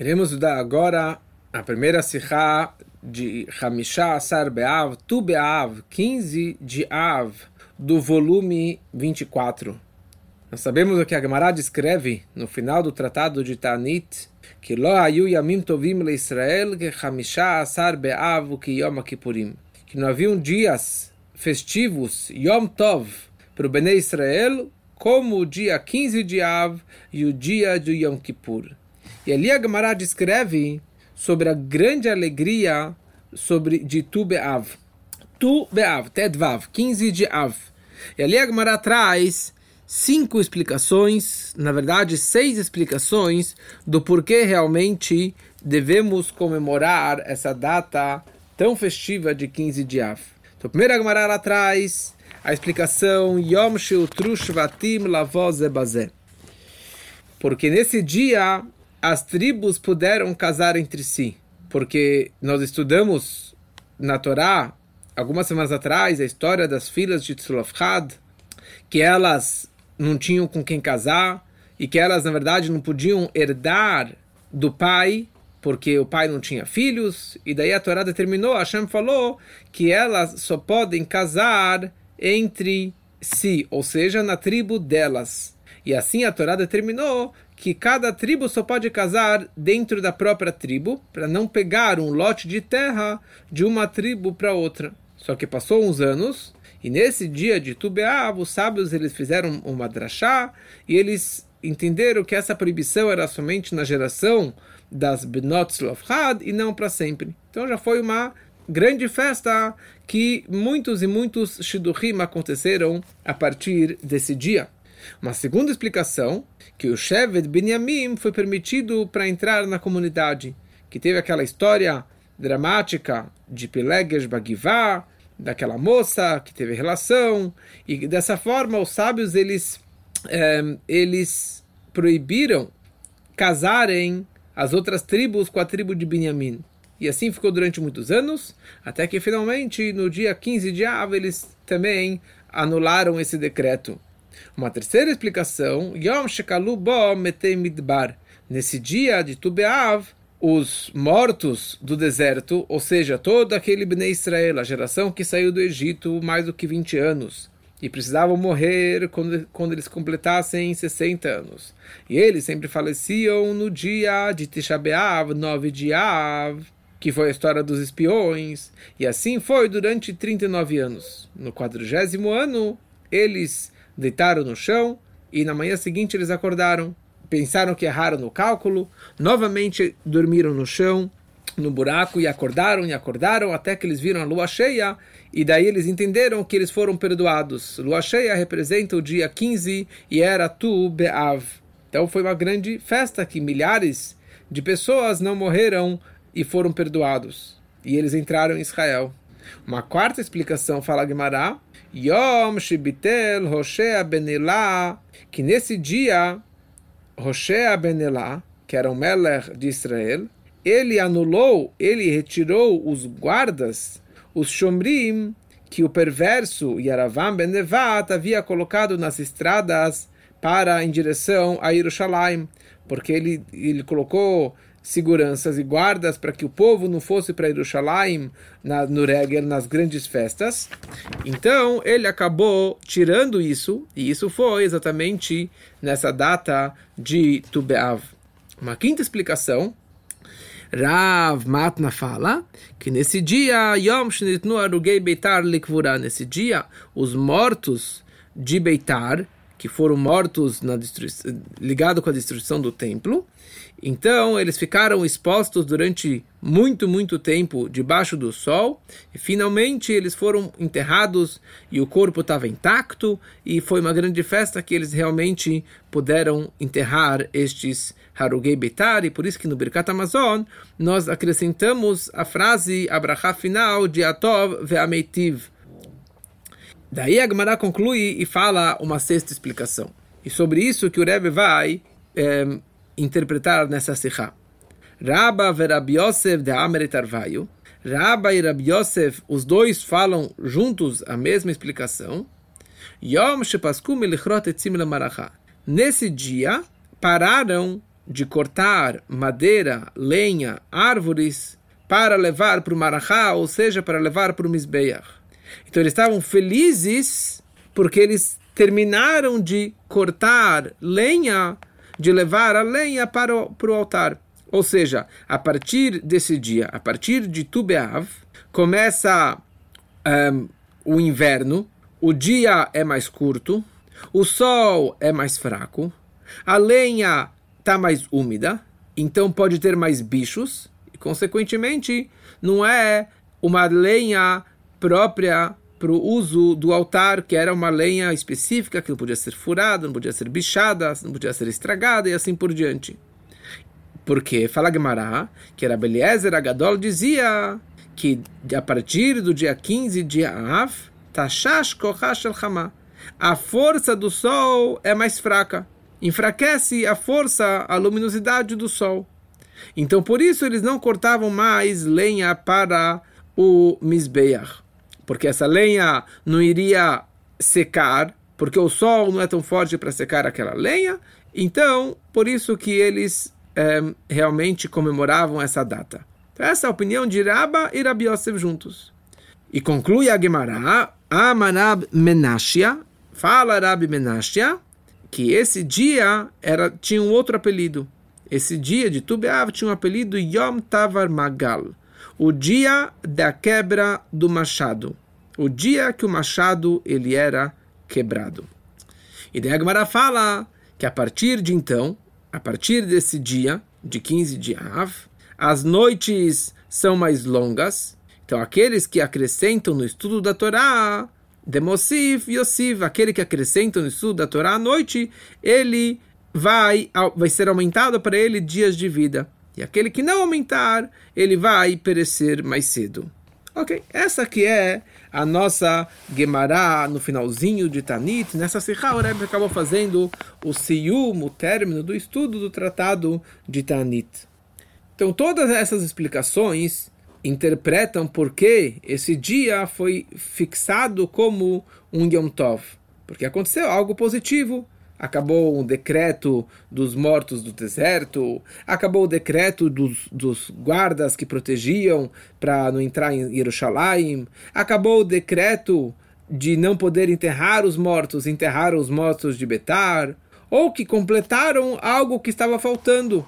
Iremos estudar agora a primeira Sikha de Hamisha Asar Be'av, Tu Be'av, 15 de Av, do volume 24. Nós sabemos o que a Gemara descreve no final do tratado de Tanit, que Lo Ayu Yamim Tovim Le Israel, que Hamisha Asar Be'av, que Yom Kippurim. Que não haviam dias festivos, Yom Tov, para o Bnei Israel, como o dia 15 de Av e o dia de Yom Kippur. E ali a Gemara descreve sobre a grande alegria sobre de Tu Be'av. Tu Be'av, Tedvav, 15 de Av. E ali a Gemara traz cinco explicações, na verdade seis explicações do porquê realmente devemos comemorar essa data tão festiva de 15 de Av. Então, primeiro a Gemara lá traz a explicação Yom Sheutru Shvatim Lavoz Ebazé. Porque nesse dia as tribos puderam casar entre si, porque nós estudamos na Torá algumas semanas atrás a história das filhas de Tzlofchad, que elas não tinham com quem casar e que elas na verdade não podiam herdar do pai porque o pai não tinha filhos e daí a Torá determinou, Hashem falou que elas só podem casar entre si, ou seja, na tribo delas. E assim a Torá determinou que cada tribo só pode casar dentro da própria tribo, para não pegar um lote de terra de uma tribo para outra. Só que passou uns anos, e nesse dia de Tubeav, os sábios eles fizeram uma drachá, e eles entenderam que essa proibição era somente na geração das Benot Slofhad e não para sempre. Então já foi uma grande festa que muitos e muitos Shidurim aconteceram a partir desse dia. Uma segunda explicação, que o Shevet Binyamin foi permitido para entrar na comunidade, que teve aquela história dramática de Peleges Bagivá, daquela moça que teve relação, e dessa forma os sábios eles, é, eles proibiram casarem as outras tribos com a tribo de Binyamin. E assim ficou durante muitos anos, até que finalmente, no dia 15 de Av, eles também anularam esse decreto. Uma terceira explicação, Yom Shekalu Bo Metei Midbar. Nesse dia de Tubeav, os mortos do deserto, ou seja, todo aquele Bnei Israel, a geração que saiu do Egito mais do que 20 anos, e precisavam morrer quando, quando eles completassem 60 anos. E eles sempre faleciam no dia de Tisha B'Av, 9 de Av, que foi a história dos espiões, e assim foi durante 39 anos. No quadragésimo ano, eles deitaram no chão e na manhã seguinte eles acordaram. Pensaram que erraram no cálculo, novamente dormiram no chão, no buraco, e acordaram e acordaram até que eles viram a lua cheia, e daí eles entenderam que eles foram perdoados. Lua cheia representa o dia 15 e era Tu Be'av. Então foi uma grande festa que milhares de pessoas não morreram e foram perdoados. E eles entraram em Israel. Uma quarta explicação fala Gemara, Yom Shibitel Hoshea Benelá, que nesse dia, Hoshea Benelá, que era o Melech de Israel, ele anulou, ele retirou os guardas, os Shomrim, que o perverso Yaravam Ben Nevat havia colocado nas estradas para em direção a Jerusalém, porque ele, ele colocou seguranças e guardas para que o povo não fosse para Jerusalém na, no nas grandes festas. Então ele acabou tirando isso, e isso foi exatamente nessa data de Tubeav. Uma quinta explicação. Rav Matna fala que nesse dia, Yom Shnitnu Arugei Beitar Likvura, nesse dia, os mortos de Beitar, que foram mortos na ligado com a destruição do templo. Então eles ficaram expostos durante muito, muito tempo debaixo do sol e finalmente eles foram enterrados e o corpo estava intacto e foi uma grande festa que eles realmente puderam enterrar estes Harugei Betar e por isso que no Birkat Amazon nós acrescentamos a frase Abraha final de Atov Ve'ameitiv Daí a Gemara conclui e fala uma sexta explicação. E sobre isso que o Rebbe vai é, interpretar nessa sikha. Rabba e Rabbi Yosef de Arvaio. Rabba e Rabbi Yosef, os dois falam juntos a mesma explicação. Yom Shepaskum Nesse dia, pararam de cortar madeira, lenha, árvores para levar para o Marachá, ou seja, para levar para o Mizbeach. Então eles estavam felizes porque eles terminaram de cortar lenha, de levar a lenha para o, para o altar. Ou seja, a partir desse dia, a partir de Tubeav, começa um, o inverno, o dia é mais curto, o sol é mais fraco, a lenha está mais úmida, então pode ter mais bichos, e consequentemente não é uma lenha própria para o uso do altar, que era uma lenha específica, que não podia ser furada, não podia ser bichada, não podia ser estragada e assim por diante. Porque, fala Gemara, que era Beliezer Agadol dizia que a partir do dia 15 de Av, Tashash Kohash El Hama, a força do sol é mais fraca. Enfraquece a força, a luminosidade do sol. Então, por isso, eles não cortavam mais lenha para o Mizbeach porque essa lenha não iria secar, porque o sol não é tão forte para secar aquela lenha. Então, por isso que eles é, realmente comemoravam essa data. Então, essa é a opinião de Rabba e Rabi Yosef juntos. E conclui a Gemara, Amarab Menashia, fala Rabi Menashia, que esse dia era, tinha um outro apelido. Esse dia de Tubeav tinha um apelido Yom Tavar Magal o dia da quebra do machado, o dia que o machado ele era quebrado. E daí Gemara fala que a partir de então, a partir desse dia, de 15 de Av, as noites são mais longas. Então, aqueles que acrescentam no estudo da Torá, Demosif Yosif, aquele que acrescenta no estudo da Torá à noite, ele vai, vai ser aumentado para ele dias de vida. E aquele que não aumentar, ele vai perecer mais cedo. Ok, essa que é a nossa Gemara no finalzinho de Tanit. Nessa Sikha, o Rebbe acabou fazendo o Siyum, o término do estudo do tratado de Tanit. Então, todas essas explicações interpretam por que esse dia foi fixado como um Yom Tov. Porque aconteceu algo positivo acabou o decreto dos mortos do deserto, acabou o decreto dos, dos guardas que protegiam para não entrar em Jerusalém, acabou o decreto de não poder enterrar os mortos, enterrar os mortos de Betar, ou que completaram algo que estava faltando,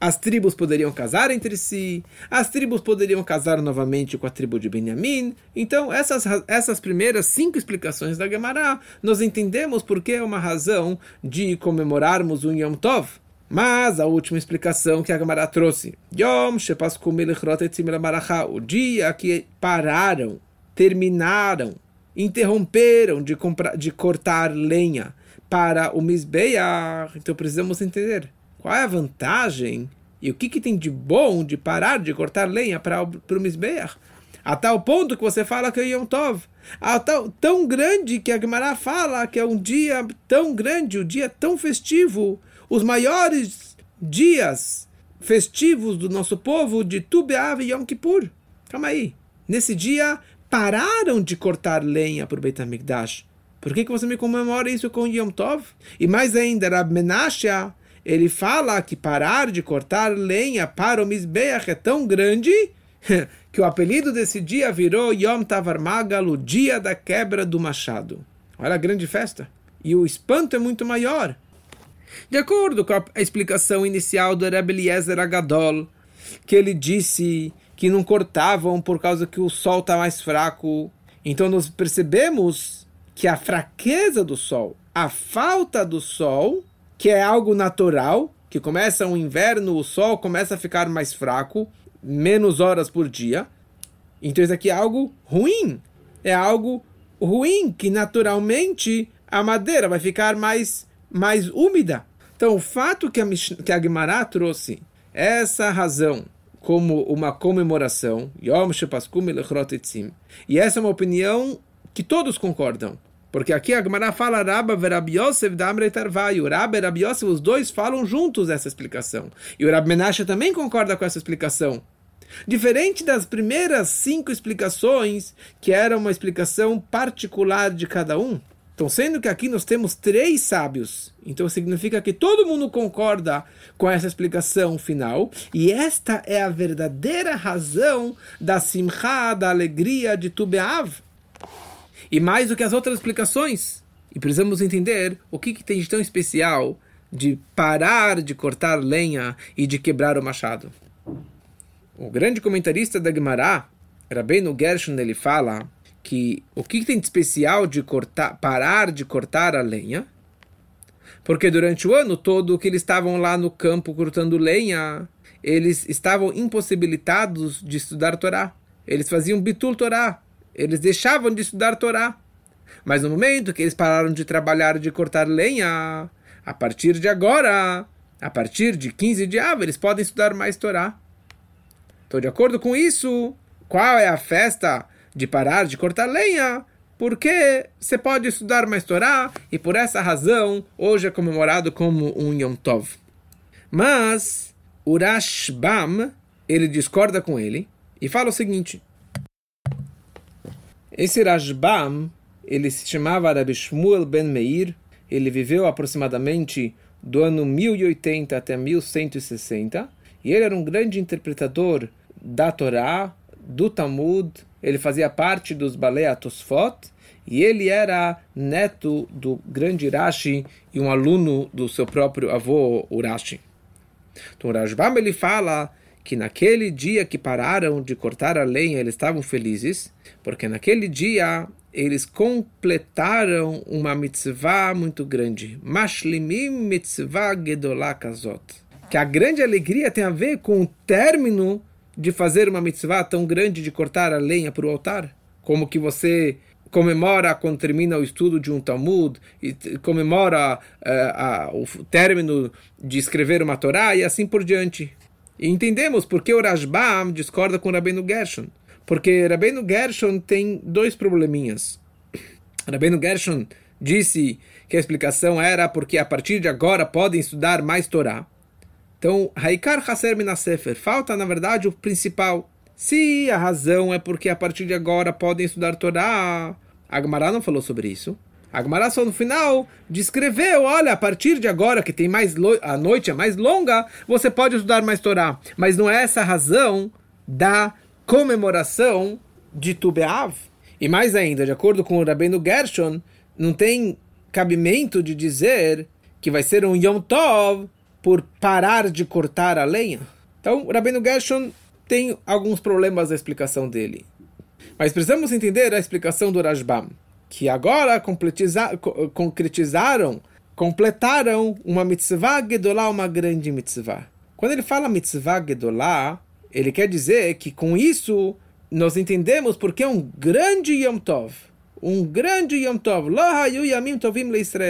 as tribos poderiam casar entre si, as tribos poderiam casar novamente com a tribo de Benjamim. Então, essas, essas primeiras cinco explicações da Gemara, nós entendemos porque é uma razão de comemorarmos o Yom Tov. Mas a última explicação que a Gemara trouxe, Yom o dia que pararam, terminaram, interromperam de, comprar, de cortar lenha para o Mizbeach. Então precisamos entender qual é a vantagem e o que, que tem de bom de parar de cortar lenha para o Mizbeach? A tal ponto que você fala que é Yom Tov. A tal, tão grande que a Gemara fala que é um dia tão grande, um dia tão festivo. Os maiores dias festivos do nosso povo de Tu B'Av e Yom Kippur. Calma aí. Nesse dia pararam de cortar lenha para o Beit HaMikdash. Por que, que você me comemora isso com Yom Tov? E mais ainda, Rab Menashe ele fala que parar de cortar lenha para o Mizbeach é tão grande que o apelido desse dia virou Yom Tavar Magal, o dia da quebra do machado. Olha a grande festa. E o espanto é muito maior. De acordo com a explicação inicial do Rebbe Eliezer Agadol, que ele disse que não cortavam por causa que o sol está mais fraco. Então nós percebemos que a fraqueza do sol, a falta do sol, que é algo natural, que começa o inverno, o sol começa a ficar mais fraco, menos horas por dia. Então isso aqui é algo ruim. É algo ruim que naturalmente a madeira vai ficar mais, mais úmida. Então o fato que a, que a Gemara trouxe essa razão como uma comemoração, Yom e essa é uma opinião que todos concordam. Porque aqui a Gemara fala Rabba Rabi Yosef da Amre Tarvai. O Rabba e Rabi os dois falam juntos essa explicação. E o Rab Menashe também concorda com essa explicação. Diferente das primeiras cinco explicações, que era uma explicação particular de cada um. Então, sendo que aqui nós temos três sábios, então significa que todo mundo concorda com essa explicação final, e esta é a verdadeira razão da simcha, da alegria de Tubeav. E mais do que as outras explicações. E precisamos entender o que, que tem de tão especial de parar de cortar lenha e de quebrar o machado. O grande comentarista da Gemara, Rabbeinu Gershon, ele fala que o que tem de especial de cortar, parar de cortar a lenha? Porque durante o ano todo que eles estavam lá no campo cortando lenha, eles estavam impossibilitados de estudar Torá. Eles faziam bitul Torá. Eles deixavam de estudar Torá. Mas no momento que eles pararam de trabalhar de cortar lenha, a partir de agora, a partir de 15 de eles podem estudar mais Torá. Então, de acordo com isso, qual é a festa de parar de cortar lenha, porque você pode estudar mais Torá e por essa razão hoje é comemorado como um Yom Tov. Mas o Rashbam, ele discorda com ele e fala o seguinte. Esse Rashbam, ele se chamava Rabbi Shmuel ben Meir, ele viveu aproximadamente do ano 1080 até 1160, e ele era um grande interpretador da Torá, do Talmud, ele fazia parte dos Balei Tosfot e ele era neto do grande Urashi e um aluno do seu próprio avô Urashi. Então Rajbam ele fala que naquele dia que pararam de cortar a lenha eles estavam felizes, porque naquele dia eles completaram uma mitzvah muito grande. Mashlimim mitzvah gedolá kazot. Que a grande alegria tem a ver com o término de fazer uma mitzvah tão grande de cortar a lenha para o altar? Como que você comemora quando termina o estudo de um Talmud, e comemora uh, uh, o término de escrever uma Torá e assim por diante. E entendemos por que o Rashbam discorda com o Rabbeinu Gershon. Porque Rabbeinu Gershon tem dois probleminhas. Rabbeinu Gershon disse que a explicação era porque a partir de agora podem estudar mais Torá. Então, Haikar Haser Minasefer, falta na verdade o principal. Se a razão é porque a partir de agora podem estudar Torá, Agmará não falou sobre isso. Agmará só no final descreveu, olha, a partir de agora que tem mais a noite é mais longa, você pode estudar mais Torá. Mas não é essa a razão da comemoração de Tubeav. E mais ainda, de acordo com o Rabino Gershon, não tem cabimento de dizer que vai ser um Yom Tov por parar de cortar a lenha. Então, o Rabino Gershon tem alguns problemas na explicação dele. Mas precisamos entender a explicação do Rajbam, que agora concretizaram, completaram uma mitzvah gedolá, uma grande mitzvah. Quando ele fala mitzvah gedolá, ele quer dizer que com isso nós entendemos porque é um grande Yom Tov. Um grande Yom Tov.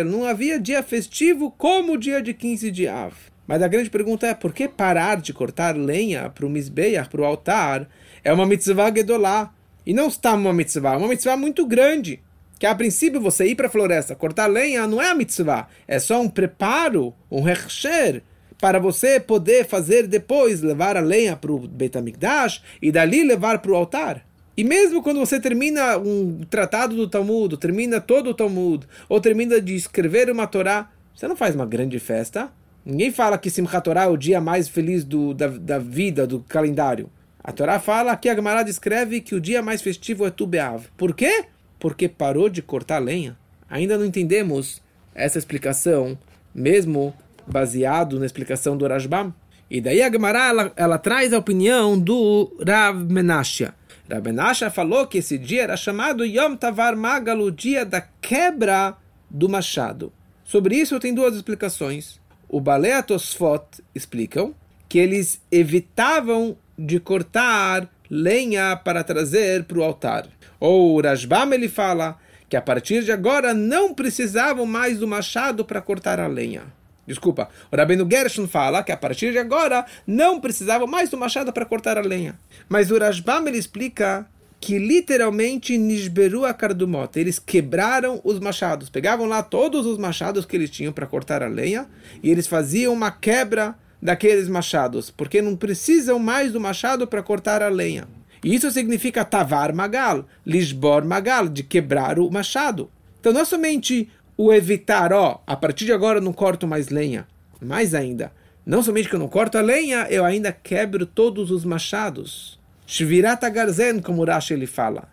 Não havia dia festivo como o dia de 15 de Av. Mas a grande pergunta é, por que parar de cortar lenha para o Mizbeach, para o altar, é uma mitzvah gedolá? E não está uma mitzvah, é uma mitzvah muito grande. Que a princípio você ir para a floresta, cortar lenha, não é a mitzvah. É só um preparo, um recher, para você poder fazer depois, levar a lenha para o Beit HaMikdash e dali levar para o altar. E mesmo quando você termina um tratado do Talmud, termina todo o Talmud, ou termina de escrever uma Torá, você não faz uma grande festa. Ninguém fala que Simchat Torah é o dia mais feliz do, da, da vida, do calendário. A Torá fala que a Gemara descreve que o dia mais festivo é Tu Be'av. Por quê? Porque parou de cortar lenha. Ainda não entendemos essa explicação, mesmo baseado na explicação do Rashbam. E daí a Gemara ela, ela traz a opinião do Rav Menashe. Rav Menashe falou que esse dia era chamado Yom Tavar Magal, o dia da quebra do machado. Sobre isso tem duas explicações. O Balea Tosfot explicam que eles evitavam de cortar lenha para trazer para o altar. Ou o Rashbam ele fala que a partir de agora não precisavam mais do machado para cortar a lenha. Desculpa, o Rabino Gershon fala que a partir de agora não precisava mais do machado para cortar a lenha. Mas o Rashbam ele explica que literalmente Nishberu a Kardumot, eles quebraram os machados, pegavam lá todos os machados que eles tinham para cortar a lenha e eles faziam uma quebra daqueles machados, porque não precisam mais do machado para cortar a lenha. E isso significa tavar magal, lisbor magal, de quebrar o machado. Então não é somente o evitar, ó, a partir de agora eu não corto mais lenha. Mais ainda, não somente que eu não corto a lenha, eu ainda quebro todos os machados. Shvirata Garzen, como Rashi ele fala.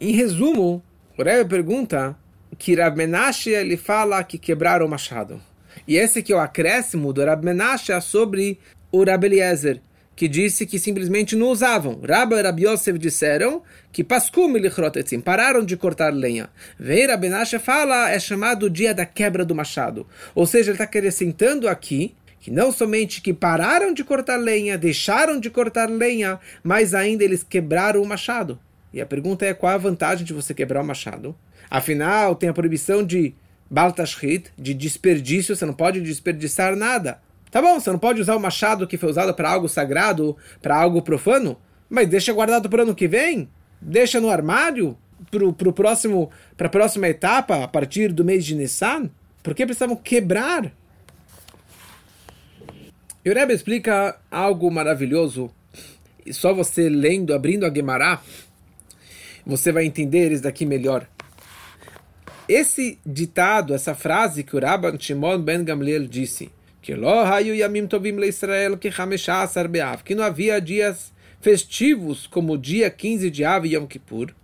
Em resumo, o Rebbe pergunta que Rab Menashe ele fala que quebraram o machado. E esse que é o acréscimo do Rab Menashe sobre o Rab Eliezer, que disse que simplesmente não usavam. Rabba e Rabi Yosef disseram que Paskum e pararam de cortar lenha. Vem Rabi Menashe fala, é chamado o dia da quebra do machado. Ou seja, ele está acrescentando aqui que não somente que pararam de cortar lenha, deixaram de cortar lenha, mas ainda eles quebraram o machado. E a pergunta é qual a vantagem de você quebrar o machado? Afinal, tem a proibição de baltashrit, de desperdício, você não pode desperdiçar nada. Tá bom, você não pode usar o machado que foi usado para algo sagrado, para algo profano, mas deixa guardado para o ano que vem, deixa no armário para pro próximo, para a próxima etapa, a partir do mês de Nissan. Por que precisavam quebrar? E o Rebbe explica algo maravilhoso. E só você lendo, abrindo a Gemara, você vai entender isso daqui melhor. Esse ditado, essa frase que o Rabban Shimon ben Gamliel disse, que que não havia dias festivos como o dia 15 de Av e Yom Kippur.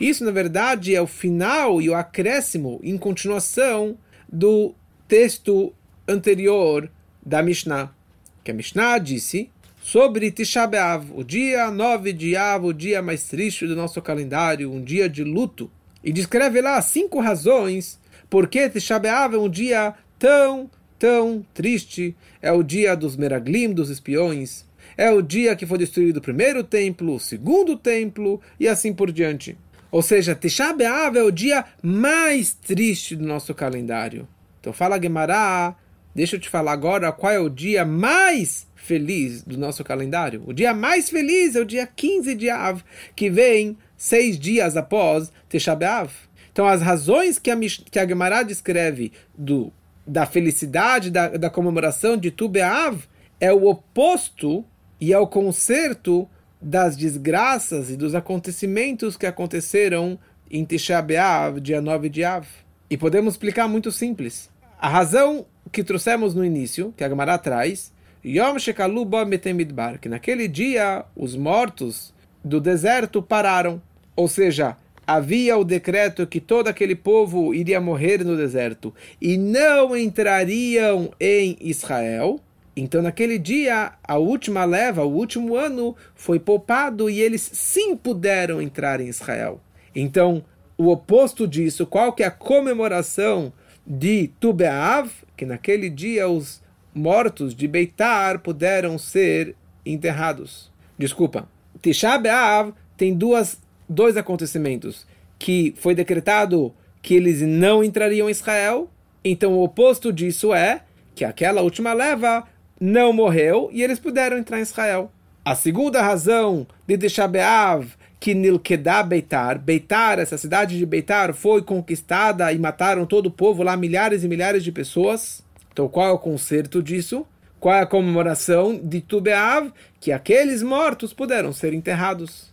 Isso, na verdade, é o final e o acréscimo em continuação do texto anterior da Mishnah. Que a Mishnah disse sobre Tisha B'Av, o dia 9 de Av, o dia mais triste do nosso calendário, um dia de luto. E descreve lá cinco razões por que Tisha B'Av é um dia tão, tão triste. É o dia dos Meraglim, dos espiões. É o dia que foi destruído o primeiro templo, o segundo templo e assim por diante. Ou seja, Tisha B'Av é o dia mais triste do nosso calendário. Então fala Gemara, deixa eu te falar agora qual é o dia mais feliz do nosso calendário. O dia mais feliz é o dia 15 de Av, que vem seis dias após Tisha B'Av. Então, as razões que a, que a Gemara descreve do, da felicidade, da, da comemoração de Tu B'Av, é o oposto e é o conserto das desgraças e dos acontecimentos que aconteceram em Tisha B'Av, dia 9 de Av. E podemos explicar muito simples. A razão que trouxemos no início, que a Gemara traz, Yom Shekalu Midbar, que naquele dia os mortos do deserto pararam. Ou seja, havia o decreto que todo aquele povo iria morrer no deserto e não entrariam em Israel. Então, naquele dia, a última leva, o último ano, foi poupado e eles sim puderam entrar em Israel. Então, o oposto disso, qual que é a comemoração de Tubeav? Que naquele dia os mortos de Beitar puderam ser enterrados. Desculpa. Tisha B'Av tem duas, dois acontecimentos. Que foi decretado que eles não entrariam em Israel. Então o oposto disso é que aquela última leva não morreu e eles puderam entrar em Israel. A segunda razão de Tisha B'Av que Nilkedah Beitar, Beitar, essa cidade de Beitar, foi conquistada e mataram todo o povo lá, milhares e milhares de pessoas. Então, qual é o conserto disso? Qual é a comemoração de Tubeav? Que aqueles mortos puderam ser enterrados.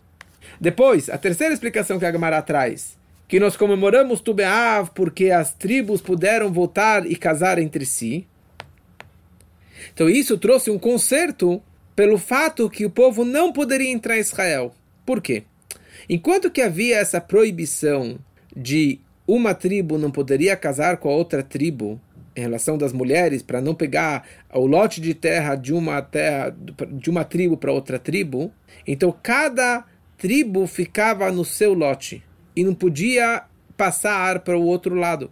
Depois, a terceira explicação que a Gemara traz, que nós comemoramos Tubeav porque as tribos puderam voltar e casar entre si. Então, isso trouxe um conserto pelo fato que o povo não poderia entrar em Israel. Por quê? Enquanto que havia essa proibição de uma tribo não poderia casar com a outra tribo, em relação das mulheres para não pegar o lote de terra de uma terra de uma tribo para outra tribo. Então cada tribo ficava no seu lote e não podia passar para o outro lado.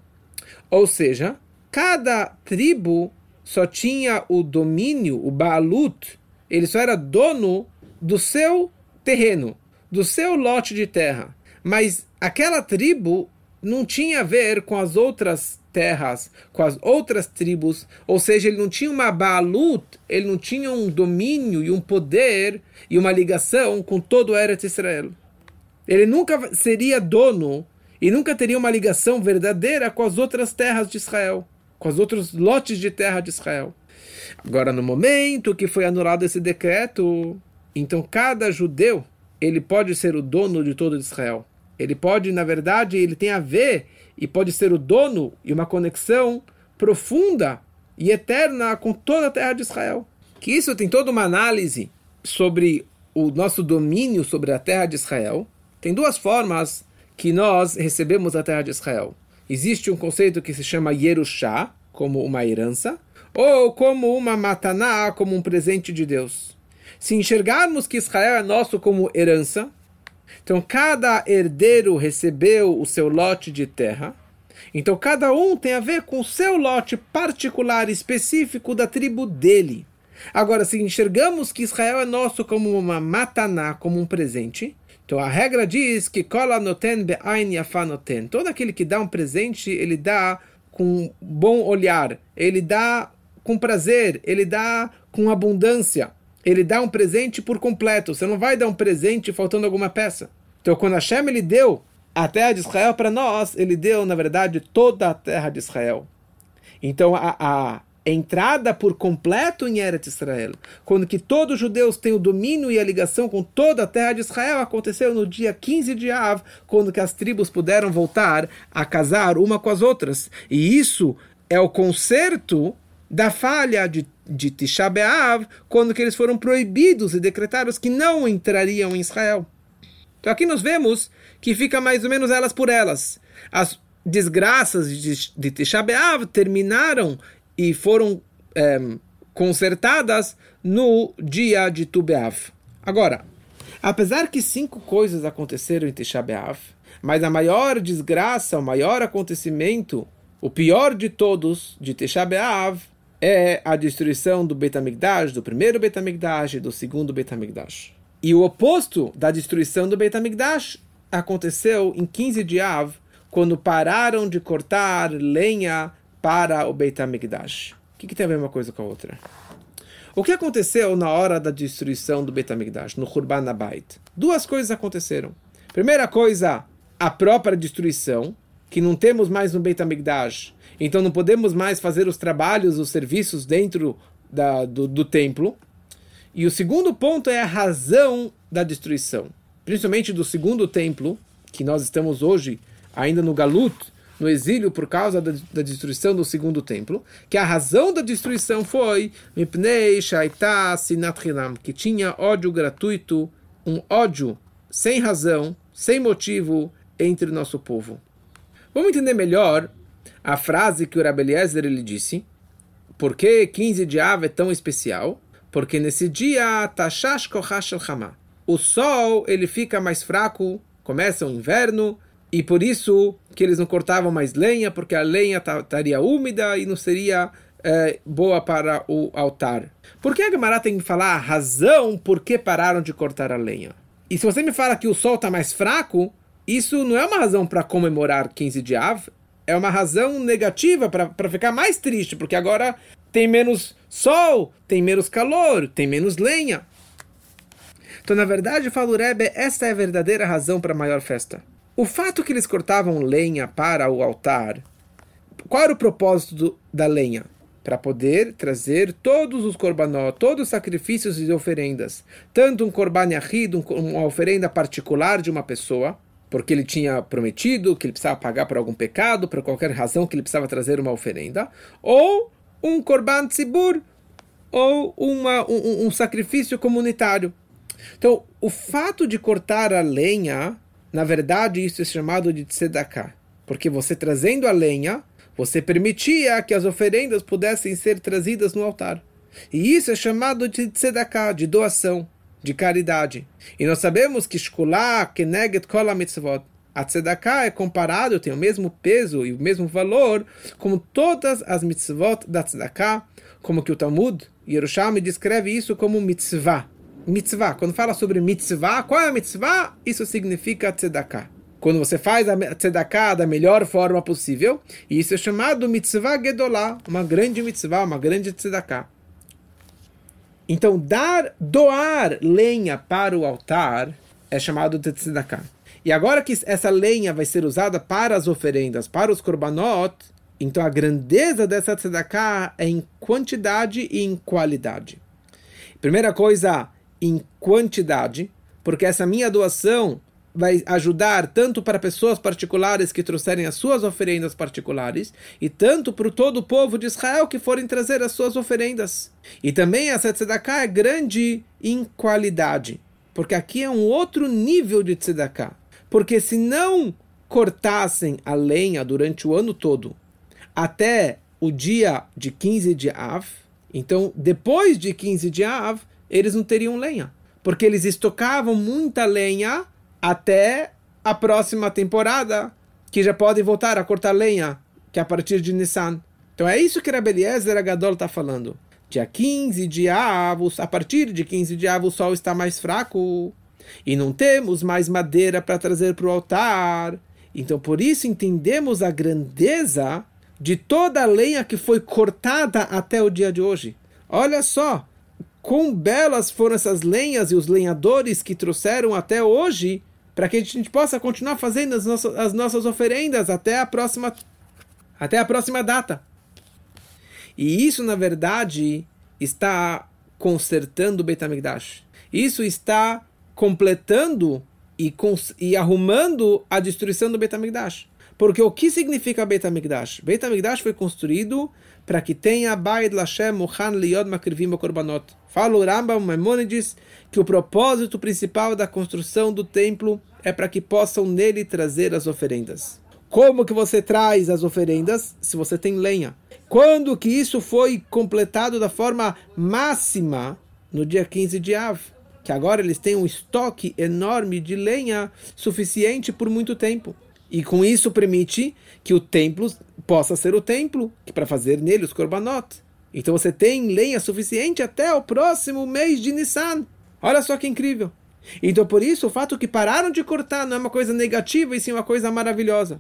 Ou seja, cada tribo só tinha o domínio, o Baalut, ele só era dono do seu terreno, do seu lote de terra. Mas aquela tribo não tinha a ver com as outras terras com as outras tribos, ou seja, ele não tinha uma balut, ele não tinha um domínio e um poder e uma ligação com todo o Eretz Israel. Ele nunca seria dono e nunca teria uma ligação verdadeira com as outras terras de Israel, com os outros lotes de terra de Israel. Agora, no momento que foi anulado esse decreto, então cada judeu ele pode ser o dono de todo Israel. Ele pode, na verdade, ele tem a ver e pode ser o dono e uma conexão profunda e eterna com toda a terra de Israel. Que isso tem toda uma análise sobre o nosso domínio sobre a terra de Israel. Tem duas formas que nós recebemos a terra de Israel. Existe um conceito que se chama Yerushá, como uma herança, ou como uma mataná, como um presente de Deus. Se enxergarmos que Israel é nosso como herança, então cada herdeiro recebeu o seu lote de terra. Então cada um tem a ver com o seu lote particular, específico da tribo dele. Agora, se enxergamos que Israel é nosso como uma mataná, como um presente, então a regra diz que. Todo aquele que dá um presente, ele dá com bom olhar, ele dá com prazer, ele dá com abundância. Ele dá um presente por completo. Você não vai dar um presente faltando alguma peça. Então, quando Hashem ele deu a terra de Israel para nós, ele deu, na verdade, toda a terra de Israel. Então, a, a entrada por completo em Eretz Israel, quando que todos os judeus têm o domínio e a ligação com toda a terra de Israel, aconteceu no dia 15 de Av, quando que as tribos puderam voltar a casar uma com as outras. E isso é o conserto da falha de, de Tisha B'Av, quando que eles foram proibidos e decretados que não entrariam em Israel. Então aqui nós vemos que fica mais ou menos elas por elas. As desgraças de, de Tisha B'Av terminaram e foram é, consertadas no dia de Tu B'Av. Agora, apesar que cinco coisas aconteceram em Tisha B'Av, mas a maior desgraça, o maior acontecimento, o pior de todos de Tisha B'Av, é a destruição do Betamigdash, do primeiro Betamigdash e do segundo Betamigdash. E o oposto da destruição do Betamigdash aconteceu em 15 de Av, quando pararam de cortar lenha para o Betamigdash. O que, que tem a ver uma coisa com a outra? O que aconteceu na hora da destruição do Betamigdash, no Hurban Abayit? Duas coisas aconteceram. Primeira coisa, a própria destruição, que não temos mais no Beit HaMikdash, então não podemos mais fazer os trabalhos, os serviços dentro da, do, do templo. E o segundo ponto é a razão da destruição, principalmente do segundo templo, que nós estamos hoje ainda no Galut, no exílio por causa da, da, destruição do segundo templo, que a razão da destruição foi Mipnei Shaita Sinat que tinha ódio gratuito, um ódio sem razão, sem motivo entre o nosso povo. Vamos entender melhor a frase que o Rabbi Eliezer ele disse. Por que 15 de Av é tão especial? Porque nesse dia, Tashash Kohash Hama. O sol ele fica mais fraco, começa o inverno, e por isso que eles não cortavam mais lenha, porque a lenha estaria úmida e não seria é, boa para o altar. Por que a Gemara tem que falar a razão por que pararam de cortar a lenha? E se você me fala que o sol está mais fraco, isso não é uma razão para comemorar 15 de Av, é uma razão negativa para ficar mais triste, porque agora tem menos sol, tem menos calor, tem menos lenha. Então, na verdade, fala o Rebbe, essa é a verdadeira razão para a maior festa. O fato que eles cortavam lenha para o altar, qual era o propósito do, da lenha? Para poder trazer todos os korbanot, todos os sacrifícios e oferendas. Tanto um korban yahid, uma oferenda particular de uma pessoa, porque ele tinha prometido que ele precisava pagar por algum pecado, por qualquer razão que ele precisava trazer uma oferenda, ou um korban tzibur, ou uma, um, um sacrifício comunitário. Então, o fato de cortar a lenha, na verdade, isso é chamado de tzedakah, porque você trazendo a lenha, você permitia que as oferendas pudessem ser trazidas no altar. E isso é chamado de tzedakah, de doação de caridade. E nós sabemos que Shkulá, Keneget Kol a tzedakah é comparado, tem o mesmo peso e o mesmo valor como todas as mitzvot da tzedakah, como que o Talmud, Yerushalmi, descreve isso como mitzvah. Mitzvah, quando fala sobre mitzvah, qual é a mitzvah? Isso significa tzedakah. Quando você faz a tzedakah da melhor forma possível, isso é chamado mitzvah gedolá, uma grande mitzvah, uma grande tzedakah. Então, dar, doar lenha para o altar é chamado de tzedakah. E agora que essa lenha vai ser usada para as oferendas, para os korbanot, então a grandeza dessa tzedakah é em quantidade e em qualidade. Primeira coisa, em quantidade, porque essa minha doação vai ajudar tanto para pessoas particulares que trouxerem as suas oferendas particulares e tanto para todo o povo de Israel que forem trazer as suas oferendas. E também essa tzedakah é grande em qualidade, porque aqui é um outro nível de tzedakah. Porque se não cortassem a lenha durante o ano todo, até o dia de 15 de Av, então depois de 15 de Av, eles não teriam lenha. Porque eles estocavam muita lenha até a próxima temporada, que já podem voltar a cortar lenha, que é a partir de Nissan. Então é isso que Rabeliezer Agadol está falando. Dia 15 de Av, a partir de 15 de Av, o sol está mais fraco. E não temos mais madeira para trazer para o altar. Então por isso entendemos a grandeza de toda a lenha que foi cortada até o dia de hoje. Olha só, quão belas foram essas lenhas e os lenhadores que trouxeram até hoje para que a gente possa continuar fazendo as nossas, as nossas oferendas até a próxima até a próxima data. E isso, na verdade, está consertando o Beit HaMikdash. Isso está completando e, cons e arrumando a destruição do Beit HaMikdash. Porque o que significa? Beit HaMikdash foi construído para que tenha Bait Lashem Muhan Liod Makrivim Korbanot. Fala o Rambam Maimonides que o propósito principal da construção do templo é para que possam nele trazer as oferendas. Como que você traz as oferendas se você tem lenha? Quando que isso foi completado da forma máxima? No dia 15 de Av. Que agora eles têm um estoque enorme de lenha suficiente por muito tempo. E com isso permite que o templo possa ser o templo, que para fazer nele os korbanot. Então você tem lenha suficiente até o próximo mês de Nissan. Olha só que incrível. Então por isso o fato que pararam de cortar não é uma coisa negativa, e sim uma coisa maravilhosa.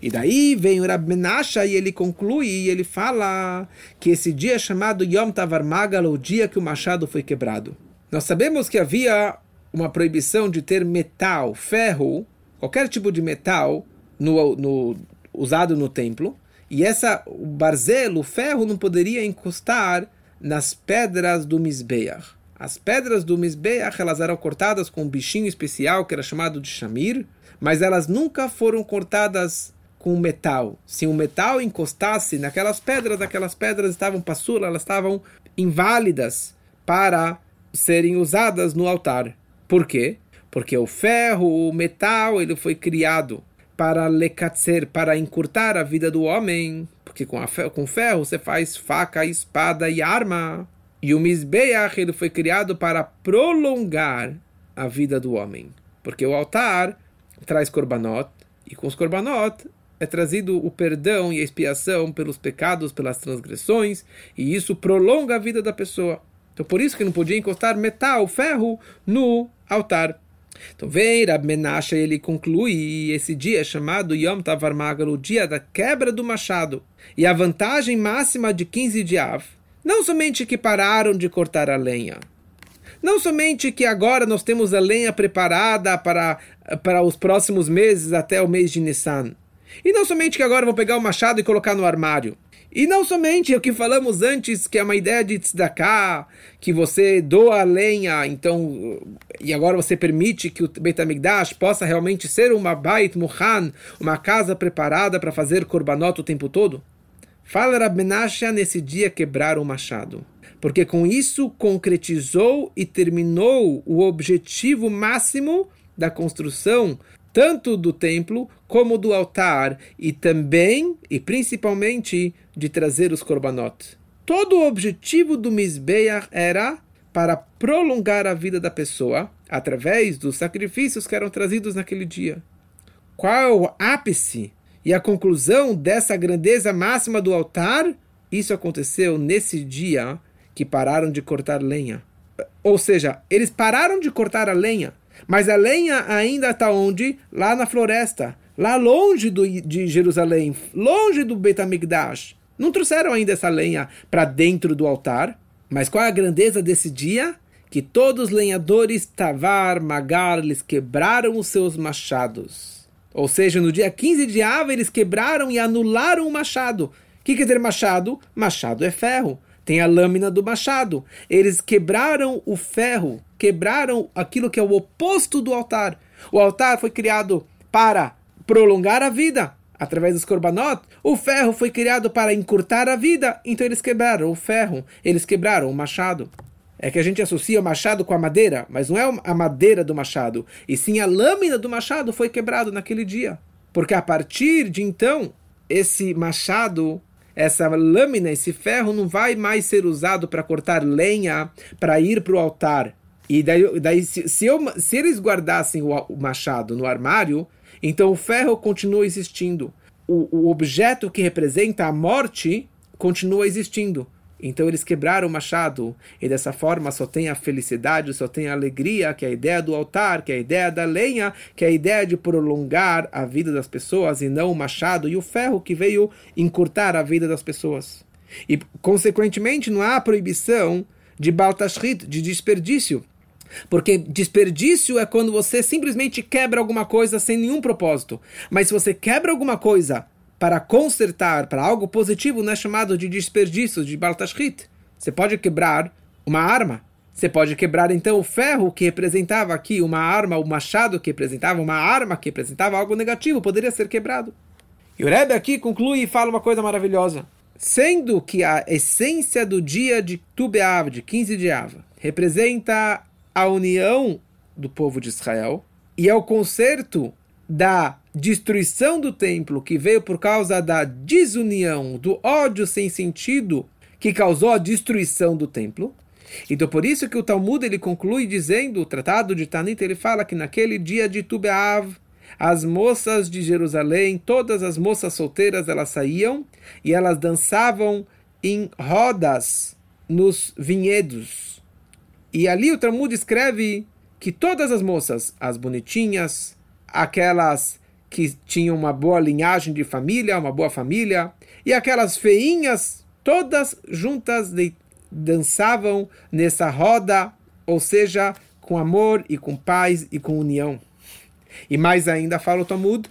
E daí vem o Rab Menasha e ele conclui e ele fala que esse dia é chamado Yom Tavar Magal, o dia que o machado foi quebrado. Nós sabemos que havia uma proibição de ter metal, ferro, qualquer tipo de metal no, no, usado no templo. E essa, o barzelo, o ferro, não poderia encostar nas pedras do Mizbeach. As pedras do Mizbeach, elas eram cortadas com um bichinho especial que era chamado de Shamir, mas elas nunca foram cortadas com metal. Se o metal encostasse naquelas pedras, aquelas pedras estavam passulas, elas estavam inválidas para serem usadas no altar. Por quê? Porque o ferro, o metal, ele foi criado para lecatzer, para encurtar a vida do homem, porque com, a, com ferro você faz faca, espada e arma. E o Mizbeach ele foi criado para prolongar a vida do homem, porque o altar traz korbanot, e com os korbanot é trazido o perdão e a expiação pelos pecados, pelas transgressões, e isso prolonga a vida da pessoa. Então por isso que não podia encostar metal, ferro, no altar. Então vem Rab Menashe ele conclui e esse dia é chamado Yom Tavar Magal, o dia da quebra do machado. E a vantagem máxima de 15 de Av, não somente que pararam de cortar a lenha, não somente que agora nós temos a lenha preparada para, para os próximos meses até o mês de Nissan, e não somente que agora vou pegar o machado e colocar no armário, e não somente o que falamos antes, que é uma ideia de tzedakah, que você doa a lenha, então, e agora você permite que o Beit HaMikdash possa realmente ser uma Bait Muhan, uma casa preparada para fazer korbanot o tempo todo? Fala Rabbenasha nesse dia quebrar o machado, porque com isso concretizou e terminou o objetivo máximo da construção tanto do templo como do altar e também e principalmente de trazer os korbanot. Todo o objetivo do Mizbeach era para prolongar a vida da pessoa através dos sacrifícios que eram trazidos naquele dia. Qual é o ápice e a conclusão dessa grandeza máxima do altar? Isso aconteceu nesse dia que pararam de cortar lenha. Ou seja, eles pararam de cortar a lenha mas a lenha ainda está onde? Lá na floresta, lá longe do, de Jerusalém, longe do Beit HaMikdash. Não trouxeram ainda essa lenha para dentro do altar. Mas qual é a grandeza desse dia? Que todos os lenhadores Tavar, Magar, eles quebraram os seus machados. Ou seja, no dia 15 de Ava, eles quebraram e anularam o machado. O que quer dizer machado? Machado é ferro tem a lâmina do machado. Eles quebraram o ferro, quebraram aquilo que é o oposto do altar. O altar foi criado para prolongar a vida através dos korbanot. O ferro foi criado para encurtar a vida, então eles quebraram o ferro, eles quebraram o machado. É que a gente associa o machado com a madeira, mas não é a madeira do machado, e sim a lâmina do machado foi quebrado naquele dia. Porque a partir de então, esse machado, essa lâmina, esse ferro não vai mais ser usado para cortar lenha, para ir para o altar. E daí, daí se, se, eu, se eles guardassem o, o machado no armário, então o ferro continua existindo. O, o objeto que representa a morte continua existindo. Então eles quebraram o machado e dessa forma só tem a felicidade, só tem a alegria, que é a ideia do altar, que é a ideia da lenha, que é a ideia de prolongar a vida das pessoas e não o machado e o ferro que veio encurtar a vida das pessoas. E consequentemente não há proibição de baltashrit, de desperdício. Porque desperdício é quando você simplesmente quebra alguma coisa sem nenhum propósito. Mas se você quebra alguma coisa para consertar, para algo positivo, não é chamado de desperdício, de baltashrit. Você pode quebrar uma arma. Você pode quebrar então o ferro que representava aqui uma arma, o machado que representava uma arma que representava algo negativo, poderia ser quebrado. E o Rebbe aqui conclui e fala uma coisa maravilhosa. Sendo que a essência do dia de Tu B'Av, de 15 de Av, representa a união do povo de Israel e é o conserto da destruição do templo que veio por causa da desunião, do ódio sem sentido que causou a destruição do templo. Então por isso que o Talmud ele conclui dizendo, o tratado de Tanit, ele fala que naquele dia de Tu B'Av, as moças de Jerusalém, todas as moças solteiras, elas saíam e elas dançavam em rodas nos vinhedos. E ali o Talmud escreve que todas as moças, as bonitinhas, aquelas que tinham uma boa linhagem de família, uma boa família, e aquelas feinhas, todas juntas de, dançavam nessa roda, ou seja, com amor e com paz e com união. E mais ainda fala o Talmud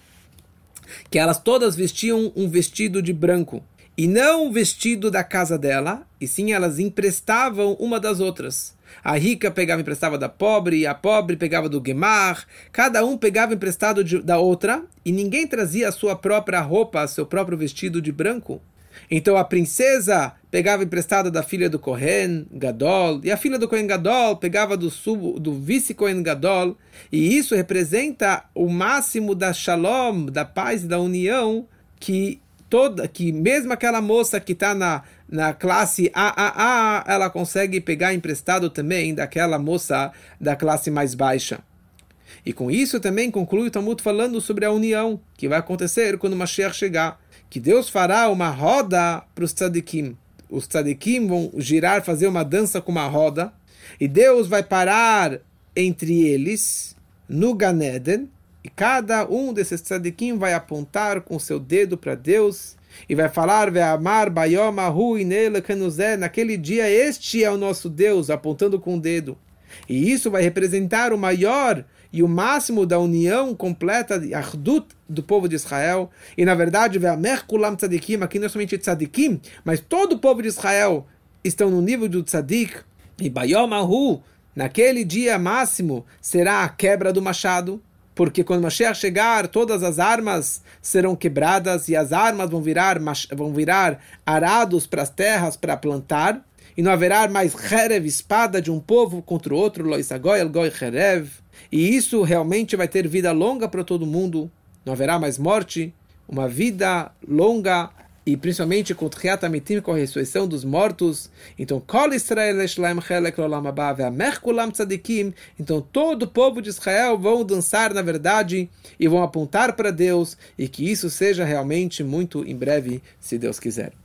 que elas todas vestiam um vestido de branco e não o vestido da casa dela, e sim elas emprestavam uma das outras. A rica pegava emprestava da pobre, a pobre pegava do Gemar, cada um pegava emprestado de, da outra, e ninguém trazia a sua própria roupa, seu próprio vestido de branco. Então a princesa pegava emprestada da filha do Kohen Gadol, e a filha do Kohen Gadol pegava do, sub, do vice-Kohen Gadol, e isso representa o máximo da shalom, da paz e da união que toda que mesmo aquela moça que está na, na classe AAA, ela consegue pegar emprestado também daquela moça da classe mais baixa. E com isso também conclui o Talmud falando sobre a união que vai acontecer quando Mashiach chegar que Deus fará uma roda para os tzadikim. Os tzadikim vão girar, fazer uma dança com uma roda, e Deus vai parar entre eles no Ganeden, e cada um desses tzadikim vai apontar com seu dedo para Deus e vai falar, amar bayoma hu naquele dia este é o nosso Deus, apontando com o dedo. E isso vai representar o maior e o máximo da união completa de Ardut do povo de Israel. E na verdade, Kulam Tzadikim, aqui não é somente Tzadikim, mas todo o povo de Israel estão no nível do Tzadik. E Bayom Ahu, naquele dia máximo, será a quebra do machado. Porque quando Mashiach chegar, todas as armas serão quebradas e as armas vão virar, vão virar arados para as terras para plantar. E não haverá mais Herev, espada de um povo contra o outro, Loisagoy, Elgoy, Herev. E isso realmente vai ter vida longa para todo mundo. Não haverá mais morte. Uma vida longa e principalmente com Amitim, com a ressurreição dos mortos. Então, Kol Israel Tzadikim. Então, todo o povo de Israel vão dançar na verdade e vão apontar para Deus e que isso seja realmente muito em breve, se Deus quiser.